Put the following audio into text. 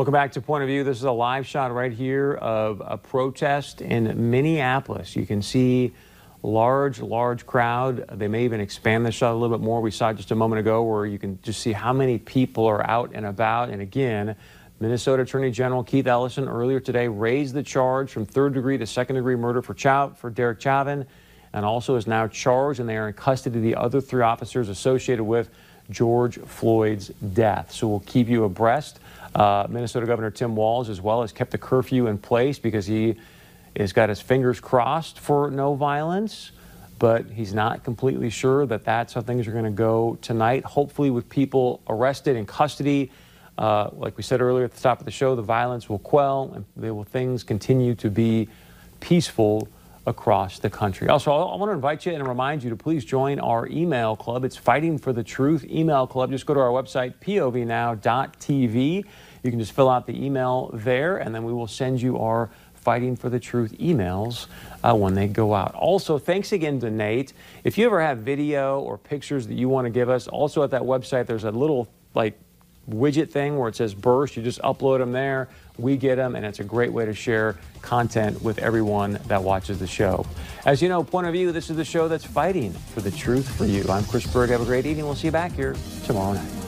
Welcome back to Point of View. This is a live shot right here of a protest in Minneapolis. You can see large, large crowd. They may even expand the shot a little bit more. We saw just a moment ago where you can just see how many people are out and about. And again, Minnesota Attorney General Keith Ellison earlier today raised the charge from third degree to second degree murder for, Chow, for Derek Chauvin and also is now charged and they are in custody of the other three officers associated with George Floyd's death. So we'll keep you abreast. Uh, Minnesota Governor Tim Walz as well has kept the curfew in place because he has got his fingers crossed for no violence, but he's not completely sure that that's how things are going to go tonight. Hopefully, with people arrested in custody, uh, like we said earlier at the top of the show, the violence will quell and will, things continue to be peaceful across the country. Also, I want to invite you and remind you to please join our email club. It's Fighting for the Truth email club. Just go to our website, povnow.tv. You can just fill out the email there, and then we will send you our Fighting for the Truth emails uh, when they go out. Also, thanks again to Nate. If you ever have video or pictures that you want to give us, also at that website, there's a little like widget thing where it says burst. You just upload them there. We get them, and it's a great way to share content with everyone that watches the show. As you know, Point of View, this is the show that's fighting for the truth for you. I'm Chris Berg. Have a great evening. We'll see you back here tomorrow night.